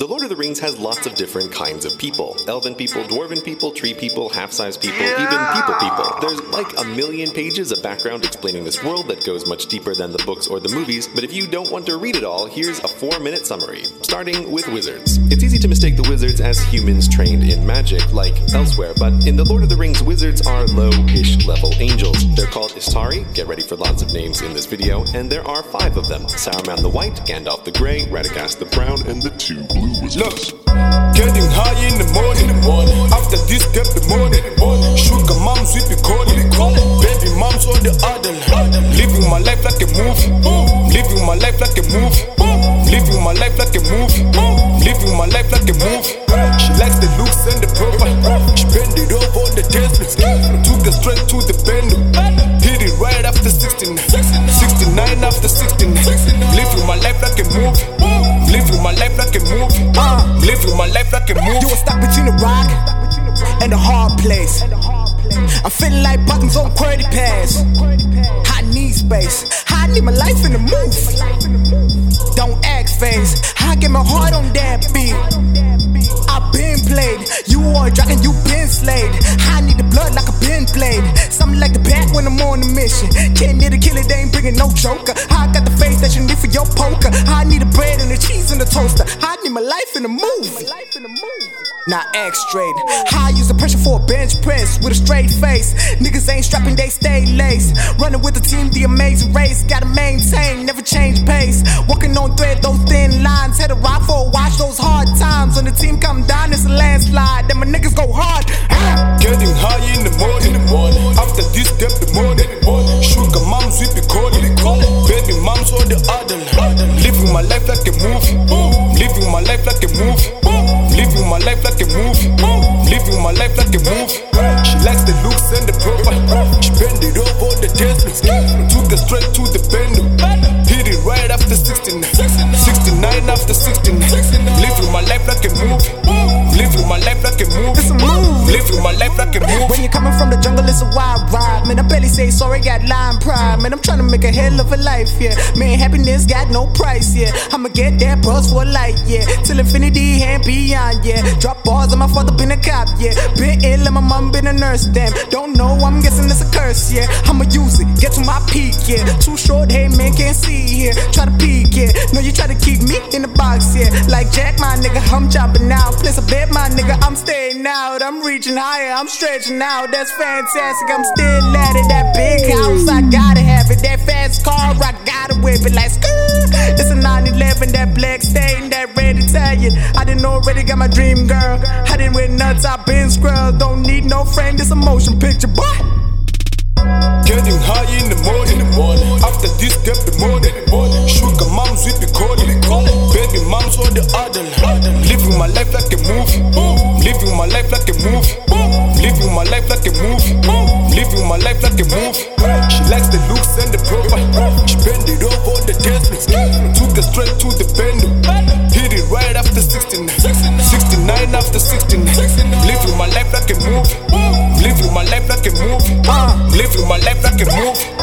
The Lord of the Rings has lots of different kinds of people elven people, dwarven people, tree people, half sized people, even people people. There's like a million pages of background explaining this world that goes much deeper than the books or the movies, but if you don't want to read it all, here's a four minute summary, starting with wizards. It's easy to mistake the wizards as humans trained in magic, like elsewhere, but in The Lord of the Rings, wizards are low ish level angels. They're called Istari, get ready for lots of names in this video, and there are five of them Saruman the White, Gandalf the Grey, Radagast the Brown, and the two blue Look, getting high in the morning. After this, get the morning. Sugar moms, we be calling. Baby moms on the other. Living my life like a movie. Living my life like a movie. Living my life like a movie. Living my life like a movie. You were stuck between a rock and a hard place. I'm feeling like buttons on QWERTY pads. I need space. I need my life in the move. Don't act face. I get my heart on that beat. I've been played. You are a dragon, you been slayed. I need the blood like a played. Something like the bat when I'm on a mission. Can't need a killer, they ain't bringing no joker. I got the face that you need for your poker. I need the bread and the cheese and the toaster. I need my life in the movie. Now act straight. I use the pressure for a bench press with a straight face. Niggas ain't strapping, they stay laced. Running with the team, the amazing race. Gotta maintain, never change pace. Walking on thread, those thin lines. For a watch, those hard times. When the team come down, it's a landslide. Then my niggas go hard. Ah. Getting high in the morning. After this, step the morning. Sugar moms, we be calling. Baby moms on the other. Living my life like a movie. Living my life like a movie. Living my life like a movie. Living my life like a movie. She likes the looks and the profile. She bend it over the Tesla. Took her straight to the bend. Hit it right after 69. 69 after 69. Living my life like a movie. Living my life like. A movie. Life like a movie. When you're coming from the jungle, it's a wild ride. Man, I barely say sorry, got line pride. Man, I'm trying to make a hell of a life, yeah. Man, happiness got no price, yeah. I'ma get that buzz for life, yeah. Till infinity and beyond, yeah. Drop bars, and my father been a cop, yeah. Been ill, and my mom been a nurse, damn. Don't know, I'm guessing it's a curse, yeah. I'ma use it, get to my peak, yeah. Too short, hey man, can't see here. Try to peek, yeah. No, you try to keep me in the yeah. Like Jack, my nigga, I'm jumping out. Place a bet, my nigga, I'm staying out. I'm reaching higher, I'm stretching out. That's fantastic. I'm still at it. That big house, I gotta have it. That fast car, I gotta whip it like skirt. It's a 911, that black stain, that red Italian. I didn't already got my dream girl. I didn't wear nuts, i been scrubbed. Don't need no frame, this a motion picture, boy. Getting high in the morning. After this, step the morning. Sugar for the other. Living my life like a movie. Living my life like a movie. Living my life like a movie. Living my life like a movie. She likes the looks and the profile. She bend it up on the Tesla. Took it straight to the pendulum. Hit it right after 69. 69 after 69. Living my life like a movie. Living my life like a movie. Living my life like a movie.